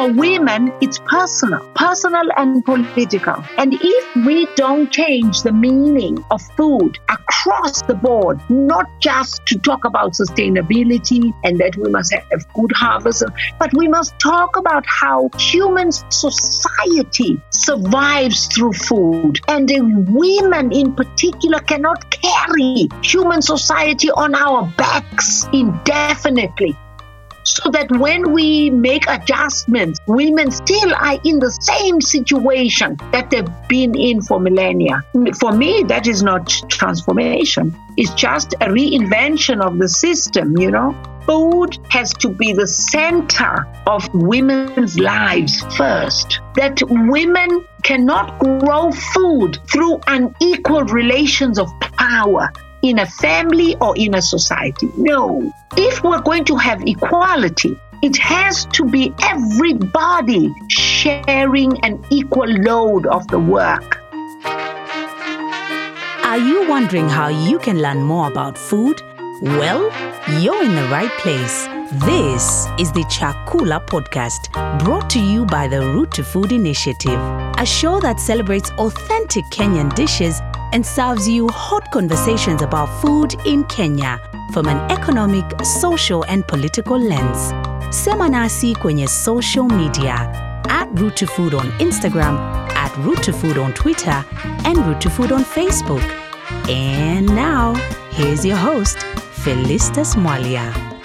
For women, it's personal, personal and political. And if we don't change the meaning of food across the board, not just to talk about sustainability and that we must have good harvests, but we must talk about how human society survives through food. And women in particular cannot carry human society on our backs indefinitely so that when we make adjustments, women still are in the same situation that they've been in for millennia. For me, that is not transformation. It's just a reinvention of the system, you know. Food has to be the center of women's lives first. That women cannot grow food through unequal relations of power in a family or in a society. No. If we're going to have equality, it has to be everybody sharing an equal load of the work. Are you wondering how you can learn more about food? Well, you're in the right place. This is the Chakula podcast, brought to you by the Root to Food Initiative, a show that celebrates authentic Kenyan dishes and serves you hot conversations about food in Kenya from an economic, social, and political lens. Sema nasi kwenye social media at Root to Food on Instagram, at Root to Food on Twitter, and Root to Food on Facebook. And now, here's your host, Felistas Mwalia.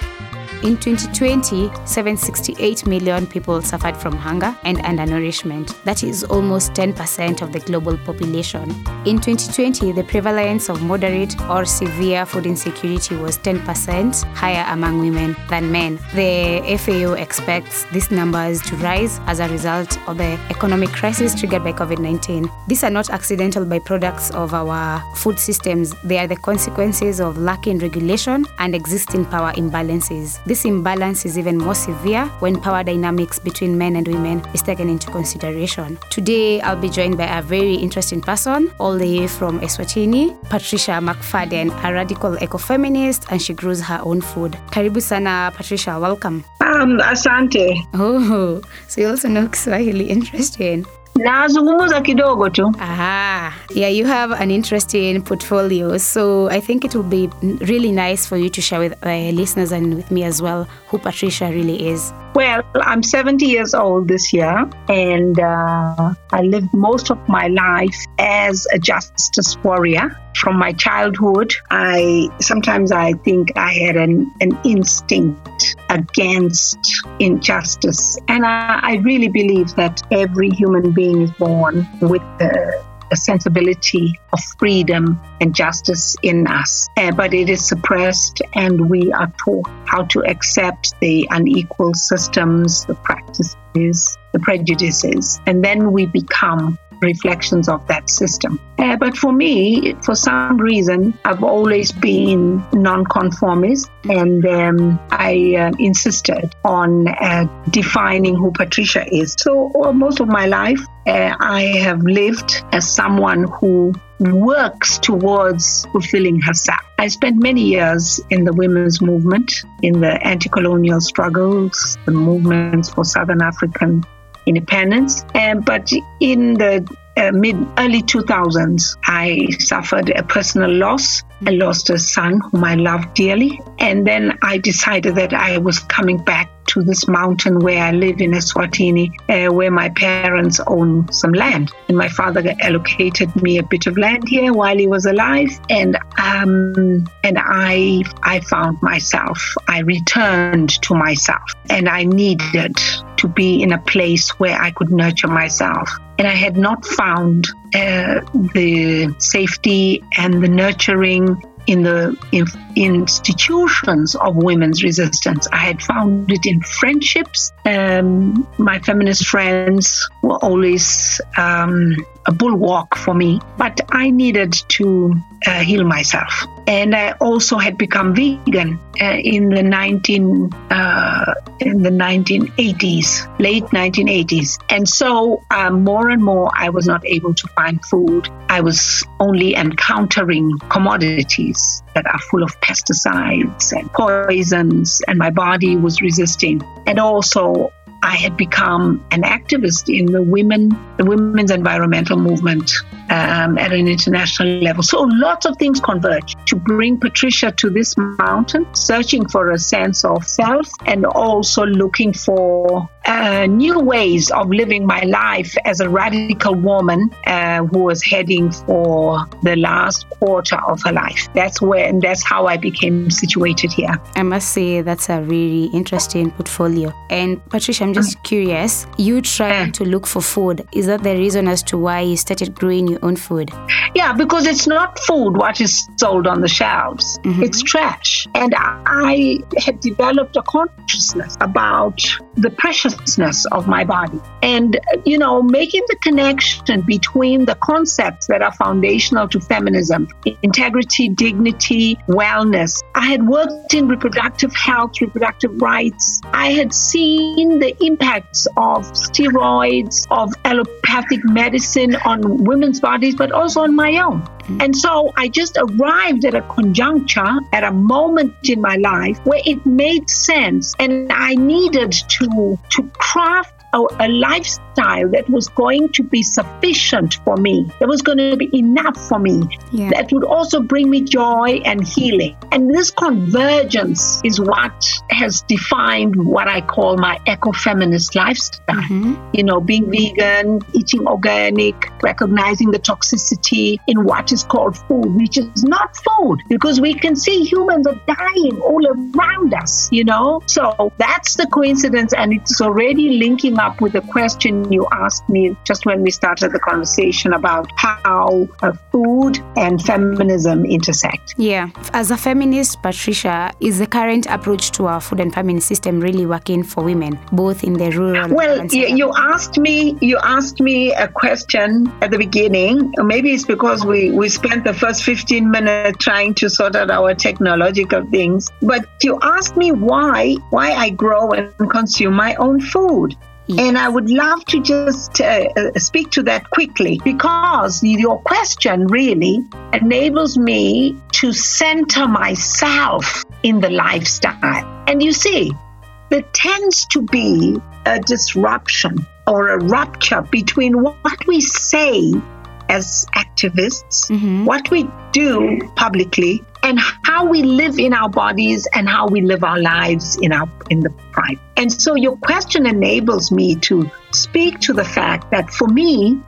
In 2020, 768 million people suffered from hunger and undernourishment. That is almost 10% of the global population. In 2020, the prevalence of moderate or severe food insecurity was 10% higher among women than men. The FAO expects these numbers to rise as a result of the economic crisis triggered by COVID 19. These are not accidental byproducts of our food systems, they are the consequences of lacking regulation and existing power imbalances. This imbalance is even more severe when power dynamics between men and women is taken into consideration. Today, I'll be joined by a very interesting person, all the way from Eswatini, Patricia McFadden, a radical ecofeminist, and she grows her own food. Karibu sana, Patricia. Welcome. Um, asante. Oh, so you also know Kiswahili. Interesting. Nazungumza kidogo tu. Ah, yeah, you have an interesting portfolio. So I think it will be really nice for you to share with uh, listeners and with me as well who Patricia really is. Well, I'm 70 years old this year, and uh, I lived most of my life as a justice warrior. From my childhood, I sometimes I think I had an, an instinct against injustice, and I, I really believe that every human being is born with the a sensibility of freedom and justice in us. Uh, but it is suppressed, and we are taught how to accept the unequal systems, the practices, the prejudices, and then we become reflections of that system. Uh, but for me, for some reason, I've always been nonconformist, and um, I uh, insisted on uh, defining who Patricia is. So most of my life, uh, I have lived as someone who works towards fulfilling herself. I spent many years in the women's movement, in the anti colonial struggles, the movements for Southern African independence. And, but in the uh, mid early 2000s, I suffered a personal loss. I lost a son whom I loved dearly. And then I decided that I was coming back to this mountain where I live in Eswatini, uh, where my parents own some land. And my father allocated me a bit of land here while he was alive. And um, and I I found myself. I returned to myself, and I needed to be in a place where I could nurture myself. And I had not found uh, the safety and the nurturing in the in, institutions of women's resistance. I had found it in friendships. Um, my feminist friends were always um, a bulwark for me, but I needed to uh, heal myself. And I also had become vegan uh, in the 19 uh, in the 1980s, late 1980s. And so um, more and more, I was not able to find food. I was only encountering commodities that are full of pesticides and poisons, and my body was resisting. And also, I had become an activist in the women, the women's environmental movement um, at an international level. So lots of things converge to bring Patricia to this mountain, searching for a sense of self and also looking for uh, new ways of living my life as a radical woman uh, who was heading for the last quarter of her life. That's where, and that's how I became situated here. I must say that's a really interesting portfolio. And Patricia, I'm just curious. You trying to look for food. Is that the reason as to why you started growing your own food? Yeah, because it's not food what is sold on the shelves. Mm-hmm. It's trash. And I had developed a consciousness about the preciousness of my body. And, you know, making the connection between the concepts that are foundational to feminism integrity, dignity, wellness. I had worked in reproductive health, reproductive rights. I had seen the impacts of steroids, of allopathic medicine on women's bodies, but also on my own. Mm. And so I just arrived at a conjuncture, at a moment in my life where it made sense and I needed to, to craft a, a lifestyle that was going to be sufficient for me, that was going to be enough for me, Yeah. that would also bring me joy and healing. And this convergence is what has defined what I call my eco-feminist lifestyle. Mm-hmm. You know, being vegan, eating organic, recognizing the toxicity in what is called food, which is not food, because we can see humans are dying all around us, you know? So that's the coincidence, and it's already linking up with the question you asked me just when we started the conversation about how uh, food and feminism intersect. Yeah. As a feminist, Patricia, is the current approach to our food and family system really working for women, both in the rural Well, you, you asked me. You asked me a question at the beginning. Maybe it's because we we spent the first fifteen minutes trying to sort out our technological things. But you asked me why why I grow and consume my own food. And I would love to just uh, uh, speak to that quickly because your question really enables me to center myself in the lifestyle. And you see, there tends to be a disruption or a rupture between what we say as activists, what we do publicly, and how we live in our bodies and how we live our lives in our in the private. And so your question enables me to speak to the fact that for me,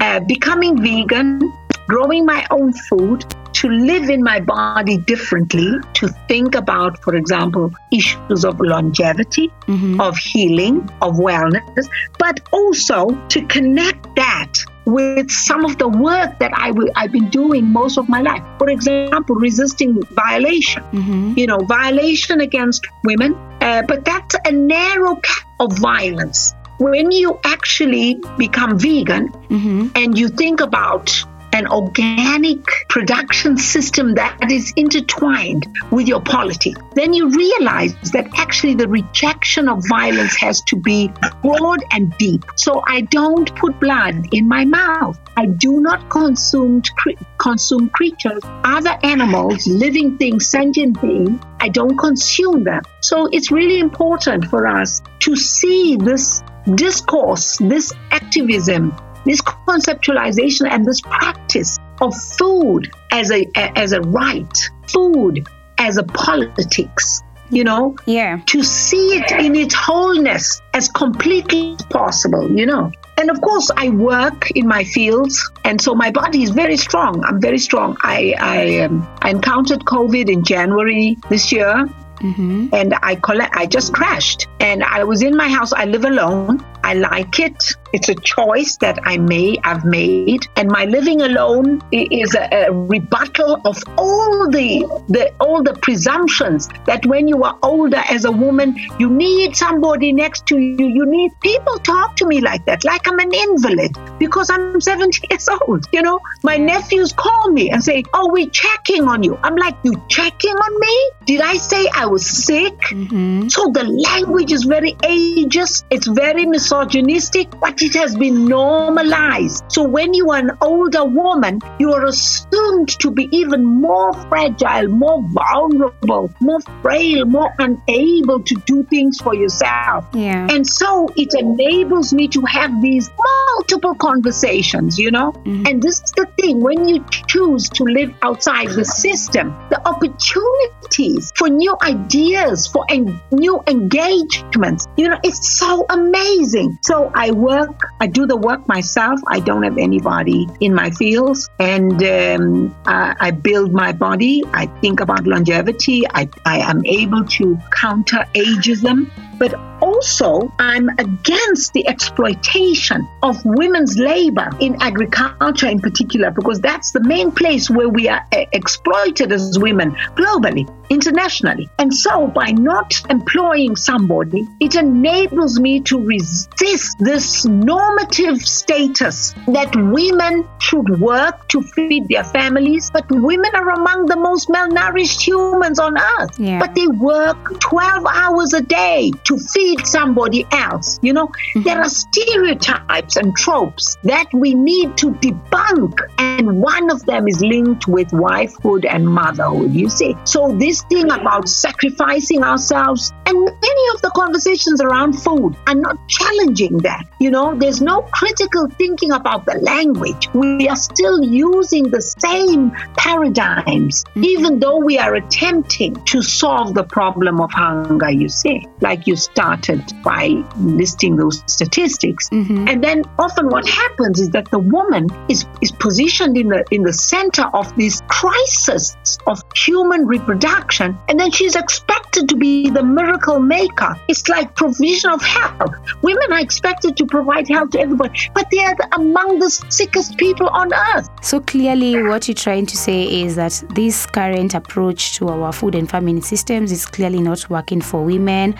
uh, becoming vegan, growing my own food, to live in my body differently, to think about, for example, issues of longevity, of healing, of wellness, but also to connect that with some of the work that I w- I've been doing most of my life. For example, resisting violation, you know, violation against women, uh, but that's a narrow cap of violence. When you actually become vegan and you think about an organic production system that is intertwined with your polity, then you realize that actually the rejection of violence has to be broad and deep. So I don't put blood in my mouth. I do not consume consume creatures, other animals, living things, sentient beings. I don't consume them. So it's really important for us to see this discourse, this activism, this conceptualization and this practice of food as a as a right, food as a politics, you know, Yeah. to see it in its wholeness as completely possible, you know. And of course, I work in my fields, and so my body is very strong. I'm very strong. I I, um, I encountered COVID in January this year, Mm-hmm. and I collect. I just crashed, and I was in my house. I live alone. I like it. It's a choice that I may have made, and my living alone is a, a rebuttal of all the the all the presumptions that when you are older as a woman, you need somebody next to you. You need people talk to me like that, like I'm an invalid because I'm 70 years old. You know, my nephews call me and say, "Oh, we're checking on you." I'm like, "You checking on me? Did I say I was sick?" So the language is very ageist. It's very misogynistic, but it has been normalized. So when you are an older woman, you are assumed to be even more fragile, more vulnerable, more frail, more unable to do things for yourself. Yeah. And so it enables me to have these multiple conversations, you know? Mm-hmm. And this is the thing when you choose to live outside the system, the opportunities for new ideas, for en- new engagements, you know, it's so amazing. So I work, I do the work myself. I don't have anybody in my fields. And um, I, I build my body. I think about longevity. I, I am able to counter ageism. But also, I'm against the exploitation of women's labor in agriculture, in particular, because that's the main place where we are uh, exploited as women globally, internationally. And so, by not employing somebody, it enables me to resist this normative status that women should work to feed their families, but women are among the most malnourished humans on earth. Yeah. But they work 12 hours a day to feed somebody else. You know, mm-hmm. there are stereotypes and tropes that we need to debunk, and one of them is linked with wifehood and motherhood, you see. So, this thing about sacrificing ourselves, and many of the conversations around food are not challenging that. You know, there's no critical thinking about the language. We are still using the same paradigms, mm-hmm. even though we are attempting to solve the problem of hunger, you see, like you started by listing those statistics. Mm-hmm. And then often what happens is that the woman is, is positioned in the in the center of this crisis of human reproduction, and then she's expected to be the miracle maker. It's like provision of health. Women are expected to provide health to everybody, but they are among the sickest people on earth. So clearly, what you're trying to say is that this current approach to our food and farming systems is clearly not working for women.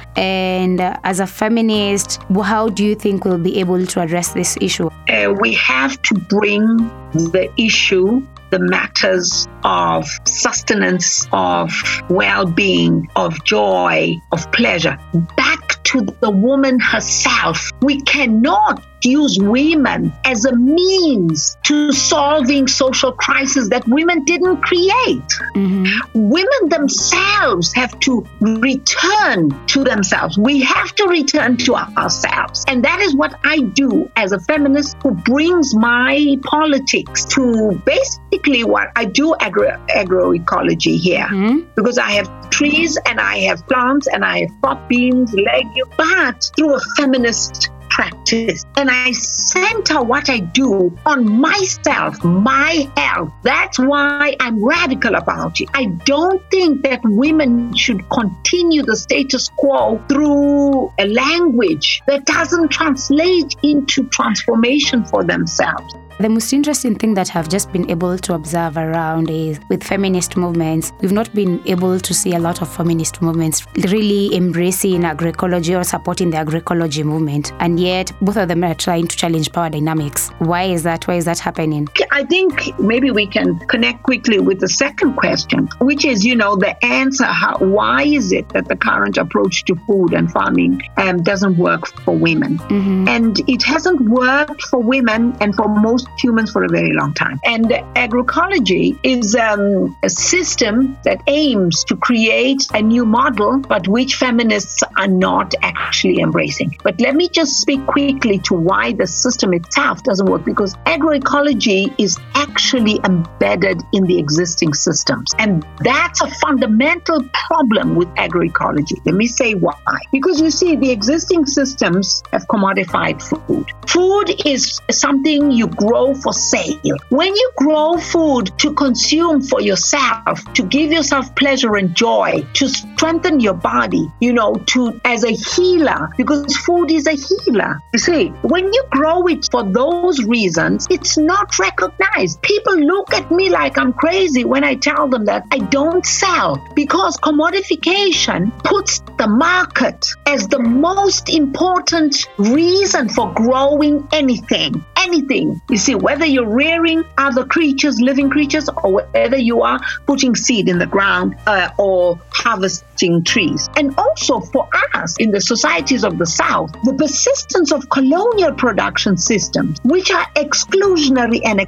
And uh, as a feminist, how do you think we'll be able to address this issue? uh, we have to bring the issue, the matters of sustenance, of well being, of joy, of pleasure back to the woman herself. We cannot use women as a means to solving social crises that women didn't create. Mm-hmm. Women themselves have to return to themselves. We have to return to ourselves. And that is what I do as a feminist who brings my politics to basically what I do agro agroecology here. Mm-hmm. Because I have trees and I have plants and I have crop beans, legumes, but through a feminist practice. And I center what I do on myself, my health. That's why I'm radical about it. I don't think that women should continue the status quo through a language that doesn't translate into transformation for themselves. The most interesting thing that I've just been able to observe around is with feminist movements, we've not been able to see a lot of feminist movements really embracing agroecology or supporting the agroecology movement. And yet, both of them are trying to challenge power dynamics. Why is that? Why is that happening? I think maybe we can connect quickly with the second question, which is, you know, the answer. How, why is it that the current approach to food and farming um, doesn't work for women? And it hasn't worked for women and for most humans for a very long time. And agroecology is um, a system that aims to create a new model, but which feminists are not actually embracing. But let me just speak quickly to why the system itself doesn't work because agroecology is actually embedded in the existing systems. And that's a fundamental problem with agroecology. Let me say why. Because you see, the existing systems have commodified food. Food is something you grow for sale. When you grow food to consume for yourself, to give yourself pleasure and joy, to strengthen your body, you know, to as a healer, because food is a healer. You see, when you grow it for those reasons, it's not recognized. People look at me like I'm crazy when I tell them that I don't sell because commodification puts the market as the most important reason for growing anything. Anything. You see, whether you're rearing other creatures, living creatures, or whether you are putting seed in the ground uh, or harvesting trees. And also for us in the societies of the South, the persistence of colonial production systems, which are exclusionary and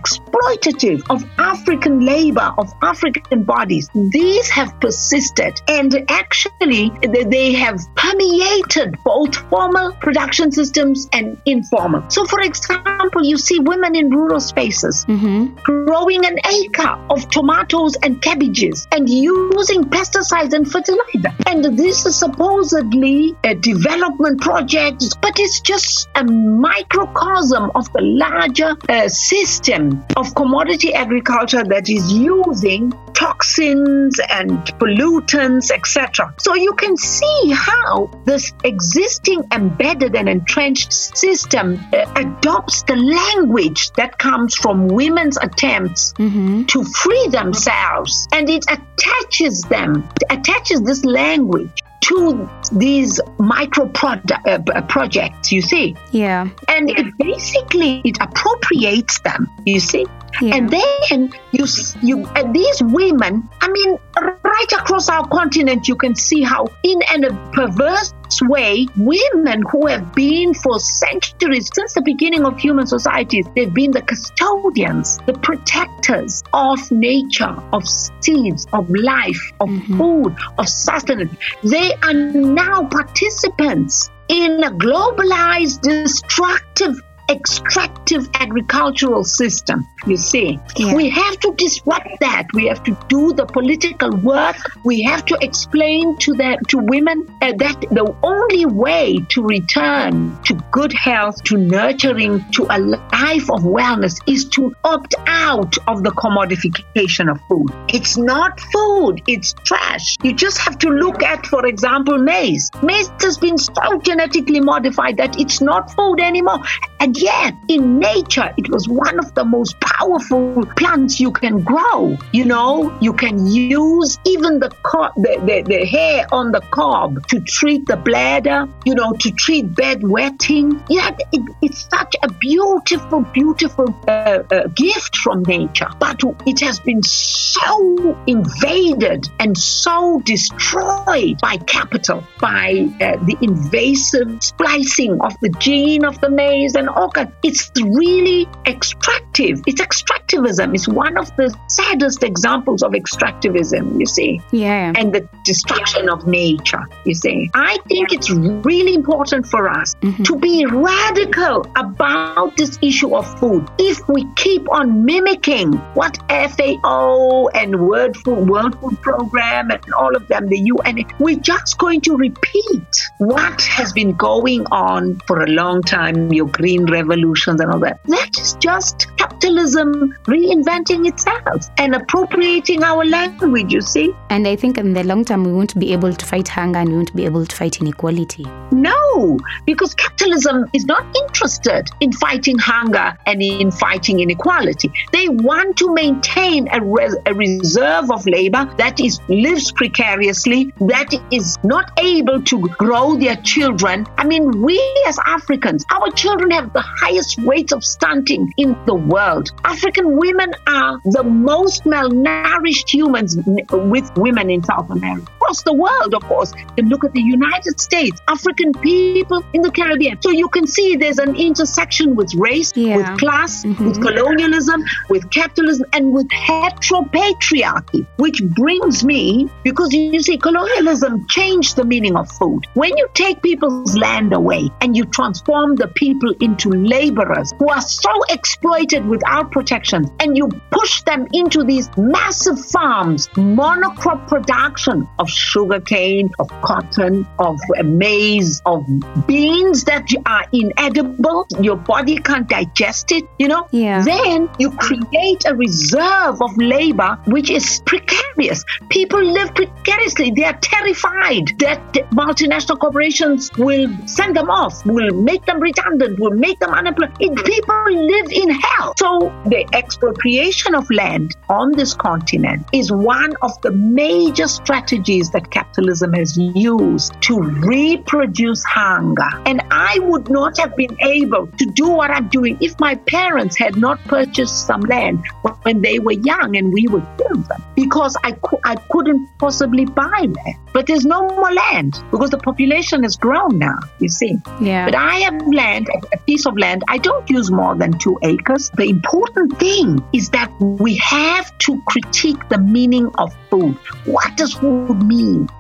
exploitative of African labor, of African bodies, these have persisted. And actually, they have permeated both formal production systems and informal. So, for example, you see women in rural spaces mm-hmm. growing an acre of tomatoes and cabbages and using pesticides and fertilizer. And this is supposedly a development project, but it's just a microcosm of the larger uh, system of commodity agriculture that is using toxins and pollutants, etc. So you can see how this existing embedded and entrenched system uh, adopts the language that comes from women's attempts mm-hmm. to free themselves and it attaches them, attaches this language to these micro product, uh, projects you see yeah and it basically it appropriates them you see yeah. And then you, you, these women, I mean, right across our continent, you can see how, in a perverse way, women who have been for centuries, since the beginning of human societies, they've been the custodians, the protectors of nature, of seeds, of life, of mm-hmm. food, of sustenance. They are now participants in a globalized, destructive extractive agricultural system. You see, yeah. we have to disrupt that. We have to do the political work. We have to explain to the to women uh, that the only way to return to good health, to nurturing, to a life of wellness is to opt out of the commodification of food. It's not food; it's trash. You just have to look at, for example, maize. Maize has been so genetically modified that it's not food anymore, and yet, in nature, it was one of the most powerful plants you can grow. You know, you can use even the, co- the, the, the hair on the cob to treat the bladder, you know, to treat bed wetting. Yeah, it, it's such a beautiful, beautiful uh, uh, gift from nature. But it has been so invaded and so destroyed by capital, by uh, the invasive splicing of the gene of the maize and all it's really extractive. It's extractivism. It's one of the saddest examples of extractivism, you see. Yeah. And the destruction of nature, you see. I think it's really important for us mm-hmm. to be radical about this issue of food. If we keep on mimicking what FAO and World Food, World Food Program and all of them, the UN, we're just going to repeat what has been going on for a long time, your green revolutions and all that. That is just capitalism reinventing itself and appropriating our language, you see. And I think in the long term, we won't be able to fight hunger and we won't be able to fight inequality. No, because capitalism is not interested in fighting hunger and in fighting inequality. They want to maintain a, res- a reserve of labor that is lives precariously, that is not able to grow their children. I mean, we as Africans, our children have the highest rates of stunting in the world. African women are the most malnourished humans with women in South America. Across the world, of course. You look at the United States, African people in the Caribbean. So you can see there's an intersection with race, yeah. with class, mm-hmm. with colonialism, with capitalism, and with heteropatriarchy, which brings me, because you see, colonialism changed the meaning of food. When you take people's land away and you transform the people into laborers who are so exploited without protection, and you push them into these massive farms, monocrop production of sugarcane, of cotton, of maize, of beans that are inedible, your body can't digest it, you know? Yeah. Then you create a reserve of labor which is precarious. People live precariously. They are terrified that multinational corporations will send them off, will make them redundant, will make them unemployed. People live in hell. So the expropriation of land on this continent is one of the major strategies that capitalism has used to reproduce hunger. And I would not have been able to do what I'm doing if my parents had not purchased some land when they were young and we were children. because I, I couldn't possibly buy land. But there's no more land because the population has grown now, you see. Yeah. But I have land, a piece of land. I don't use more than two acres. The important thing is that we have to critique the meaning of food. What does food mean?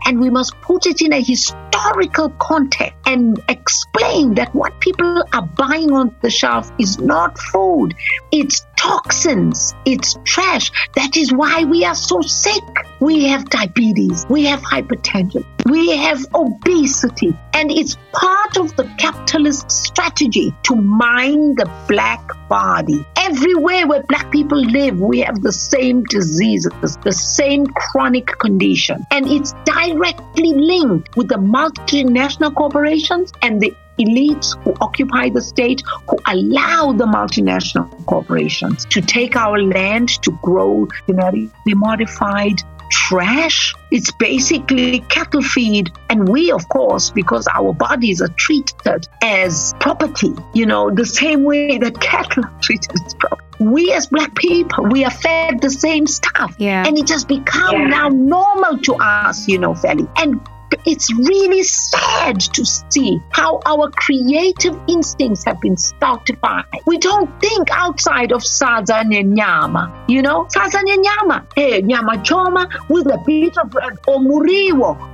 And we must put it in a historical context and explain that what people are buying on the shelf is not food, it's toxins, it's trash. That is why we are so sick. We have diabetes, we have hypertension, we have obesity, and it's part of the capitalist strategy to mine the black body. Everywhere where black people live, we have the same diseases, the same chronic condition, and it's directly linked with the multinational corporations and the elites who occupy the state, who allow the multinational corporations to take our land to grow genetically modified trash. It's basically cattle feed. And we, of course, because our bodies are treated as property, you know, the same way that cattle are treated as property. We as black people, we are fed the same stuff. Yeah. And it has become Yeah. now normal to us, you know, Feli. And it's really sad to see how our creative instincts have been stultified. We don't think outside of shisa nyama. You know, shisa nyama, hey, nyama choma with a bit of uh.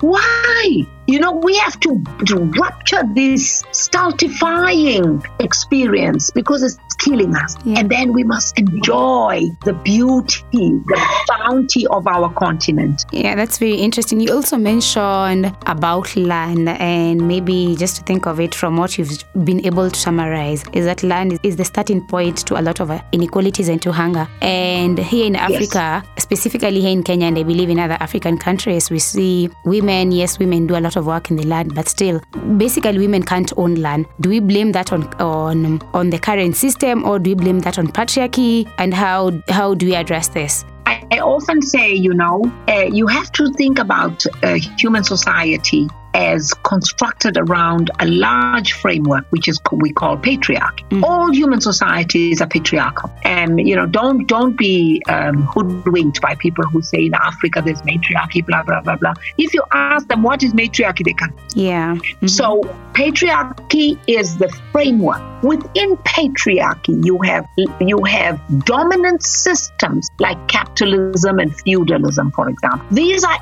Why? You know, we have to, to rupture this stultifying experience because it's killing us. Yeah. And then we must enjoy the beauty, the bounty of our continent. Yeah, that's very interesting. You also mentioned about land, and maybe just to think of it from what you've been able to summarize, is that land is- the starting point to a lot of inequalities and to hunger. And here in Africa, specifically here in Kenya, and I believe in other African countries, we see women, yes, women do a lot of work in the land, but still, basically, women can't own land. Do we blame that on on on the current system, or do we blame that on patriarchy? And how how do we address this? I, I often say, you know, uh, you have to think about uh, human society as constructed around a large framework, which is we call patriarchy. All human societies are patriarchal, and you know, don't don't be um, hoodwinked by people who say in Africa there's matriarchy, blah blah blah blah. If you ask them what is matriarchy, they can't Yeah. Mhm. so patriarchy is the framework. Within patriarchy, you have you have dominant systems like capitalism and feudalism, for example. These are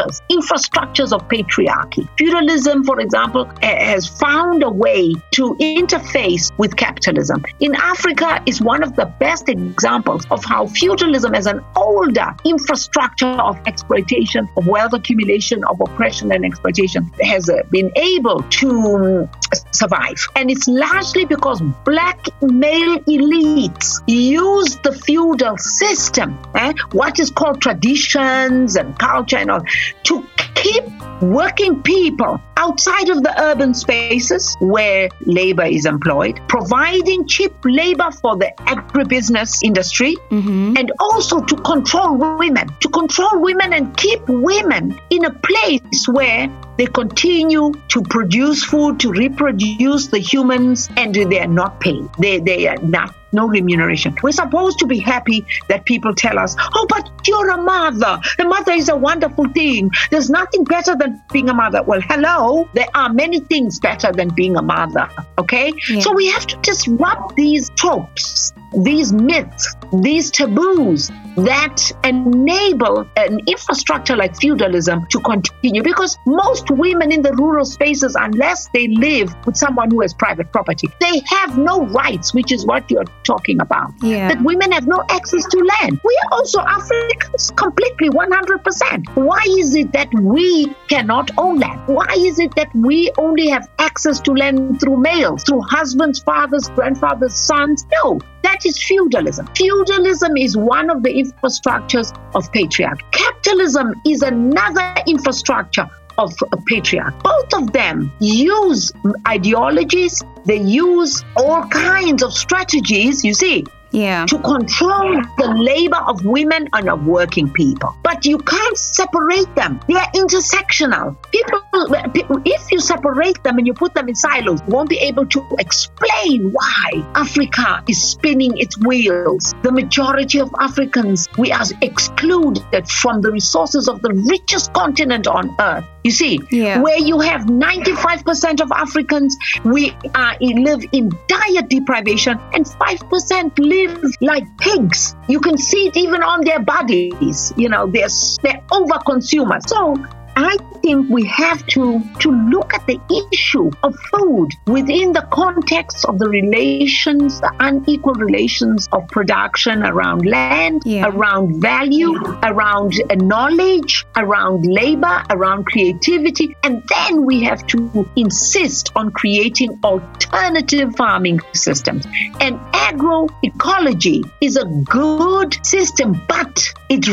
infrastructures, infrastructures of patriarchy. Feudalism, for example, has found a way to interface with capitalism. In Africa, is one of the best examples of how feudalism, as an older infrastructure of exploitation, of wealth accumulation, of oppression and exploitation, has uh, been able to um, survive. And it's largely because black male elites use the feudal system, eh, what is called traditions and culture and all, to keep working people outside of the urban spaces where labor is employed, providing cheap labor for the agribusiness industry, mm-hmm. and also to control women, to control women and keep women in a place where they continue to produce food, to reproduce the humans, and they are not paid. They, they are not no remuneration. We're supposed to be happy that people tell us, oh, but you're a mother. The mother is a wonderful thing. There's nothing better than being a mother. Well, hello, there are many things better than being a mother, okay? Yeah. So we have to disrupt these tropes, these myths, these taboos that enable an infrastructure like feudalism to continue. Because most women in the rural spaces unless they live with someone who has private property they have no rights which is what you're talking about. Yeah. that women have no access to land. We are also africans completely 100% why is it that we cannot own land? Why is it that we only have access to land through males through husbands fathers grandfathers sons? No that is feudalism. Feudalism is one of the infrastructures of patriarchy. Capitalism is another infrastructure of a. Both of them use ideologies, they use all kinds of strategies, you see, Yeah. to control the labor of women and of working people. But you can't separate them. They are intersectional. People, if you separate them and you put them in silos, you won't be able to explain why Africa is spinning its wheels. The majority of Africans, we are excluded from the resources of the richest continent on earth. You see, Yeah. where you have 95% of Africans, we are live in dire deprivation, and 5% live like pigs. You can see it even on their bodies. You know, they're, they're over consumers. So I think we have to to look at the issue of food within the context of the relations, the unequal relations of production around land, Yeah. around value, around uh, knowledge, around labor, around creativity, and then we have to insist on creating alternative farming systems. And agroecology is a good system, but it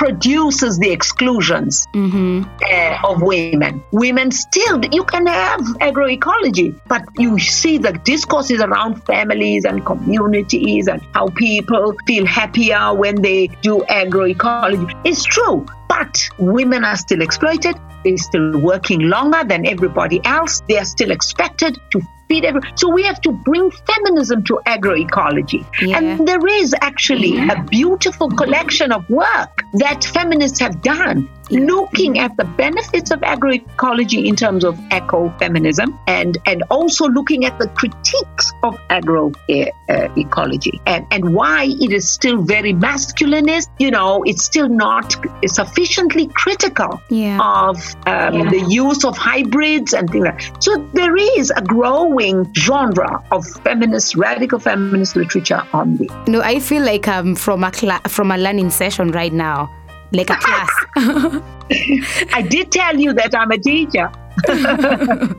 reproduces the exclusions Mm-hmm. uh, of women. Women still, you can have agroecology, but you see the discourses around families and communities and how people feel happier when they do agroecology. It's true, but women are still exploited. They're still working longer than everybody else. They are still expected to feed every. So we have to bring feminism to agroecology. Yeah. And there is actually a beautiful collection of work that feminists have done looking at the benefits of agroecology in terms of ecofeminism and and also looking at the critiques of agroecology and and why it is still very masculinist you know it's still not sufficiently critical Yeah. of um, the use of hybrids and things like that. So there is a growing genre of feminist, radical feminist literature on this. No, I feel like I'm from a cla- from a learning session right now, like a class. I did tell you that I'm a teacher.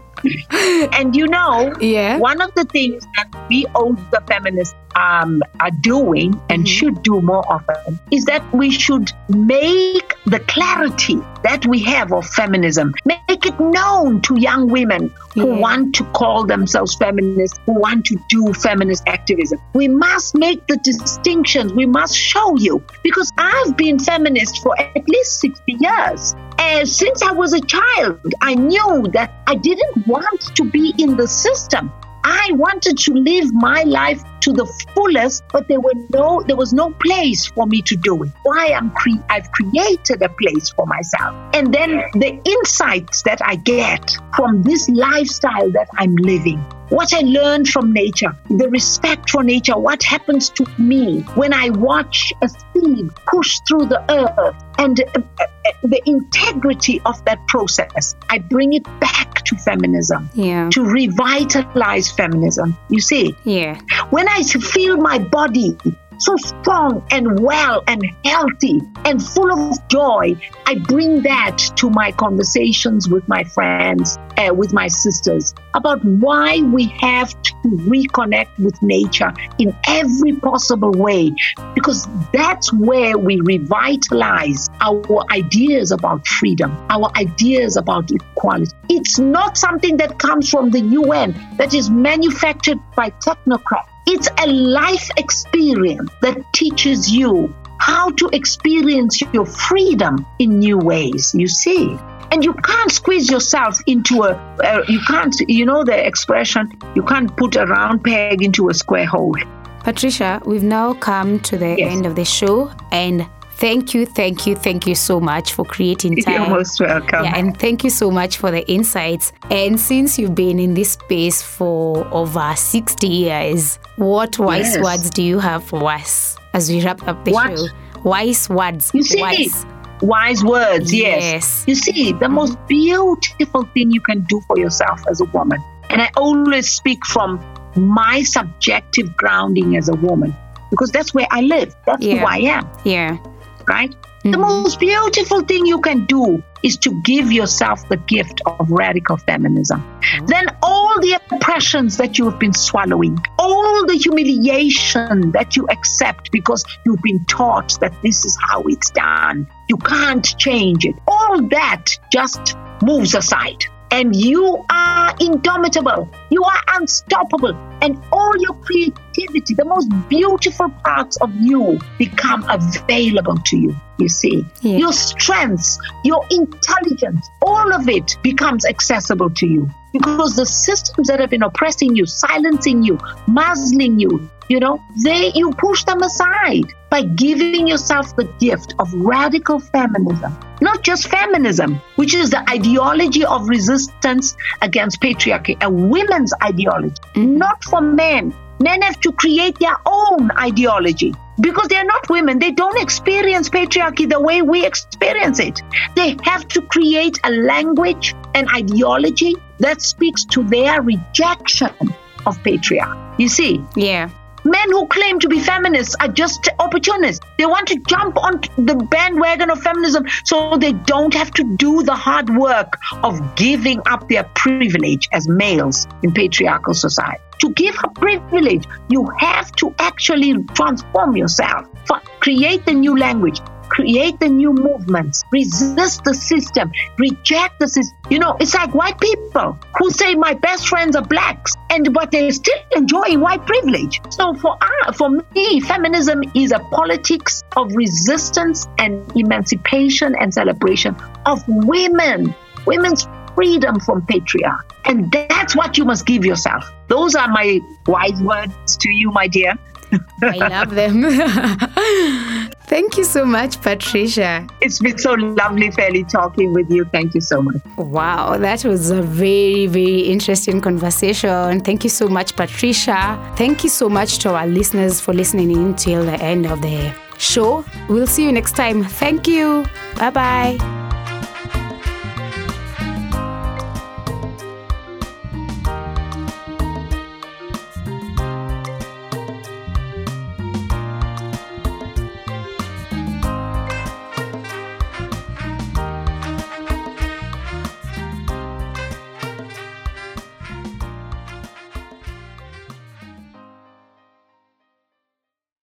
and you know, Yeah. one of the things that we the feminists um, are doing and should do more often is that we should make the clarity that we have of feminism, make it known to young women who Yeah. want to call themselves feminists, who want to do feminist activism. We must make the distinctions. We must show you because I've been feminist for at least 60 years. And since I was a child, I knew that I didn't want to be in the system. I wanted to live my life to the fullest, but there were no, there was no place for me to do it. Why I'm cre- I've created a place for myself, and then the insights that I get from this lifestyle that I'm living, what I learned from nature, the respect for nature, what happens to me when I watch a seed push through the earth, and uh, the integrity of that process. I bring it back to feminism yeah. to revitalize feminism. You see, Yeah. when I feel my body so strong and well and healthy and full of joy, I bring that to my conversations with my friends, uh, with my sisters, about why we have to reconnect with nature in every possible way, because that's where we revitalize our ideas about freedom, our ideas about equality. It's not something that comes from the UN, that is manufactured by technocrats. It's a life experience that teaches you how to experience your freedom in new ways, you see. And you can't squeeze yourself into a, uh, you can't, you know the expression, you can't put a round peg into a square hole. Patricia, we've now come to the Yes. end of the show and thank you, thank you, thank you so much for creating time. You're most welcome. Yeah, and thank you so much for the insights. And since you've been in this space for over 60 years, what wise Yes. words do you have for us as we wrap up the What? show? Wise words. You see, wise. wise words, yes. Yes. You see, the most beautiful thing you can do for yourself as a woman, and I always speak from my subjective grounding as a woman, because that's where I live, that's Yeah. who I am, Yeah. Right? The mm-hmm. most beautiful thing you can do is to give yourself the gift of radical feminism. Mm-hmm. Then all the oppressions that you have been swallowing, all the humiliation that you accept because you've been taught that this is how it's done, you can't change it, all that just moves aside. And you are indomitable. You are unstoppable. And all your creativity creativity, the most beautiful parts of you become available to you. You see, Yeah. your strengths, your intelligence, all of it becomes accessible to you because the systems that have been oppressing you, silencing you, muzzling you, you know, they you push them aside by giving yourself the gift of radical feminism. Not just feminism, which is the ideology of resistance against patriarchy, a women's ideology, mm-hmm. not for men. Men have to create their own ideology because they're not women. They don't experience patriarchy the way we experience it. They have to create a language and ideology that speaks to their rejection of patriarchy. You see, Yeah. Men who claim to be feminists are just opportunists. They want to jump on the bandwagon of feminism so they don't have to do the hard work of giving up their privilege as males in patriarchal society. To give up privilege, you have to actually transform yourself, create the new language. Create the new movements, resist the system, reject the system. You know, it's like white people who say my best friends are blacks, and but they're still enjoying white privilege. So for uh, for me, feminism is a politics of resistance and emancipation and celebration of women, women's freedom from patriarchy, and that's what you must give yourself. Those are my wise words to you, my dear. I love them. Thank you so much, Patricia. It's been so lovely, fairly talking with you. Thank you so much. Wow, that was a very, very interesting conversation. Thank you so much, Patricia. Thank you so much to our listeners for listening in till the end of the show. We'll see you next time. Thank you. Bye bye.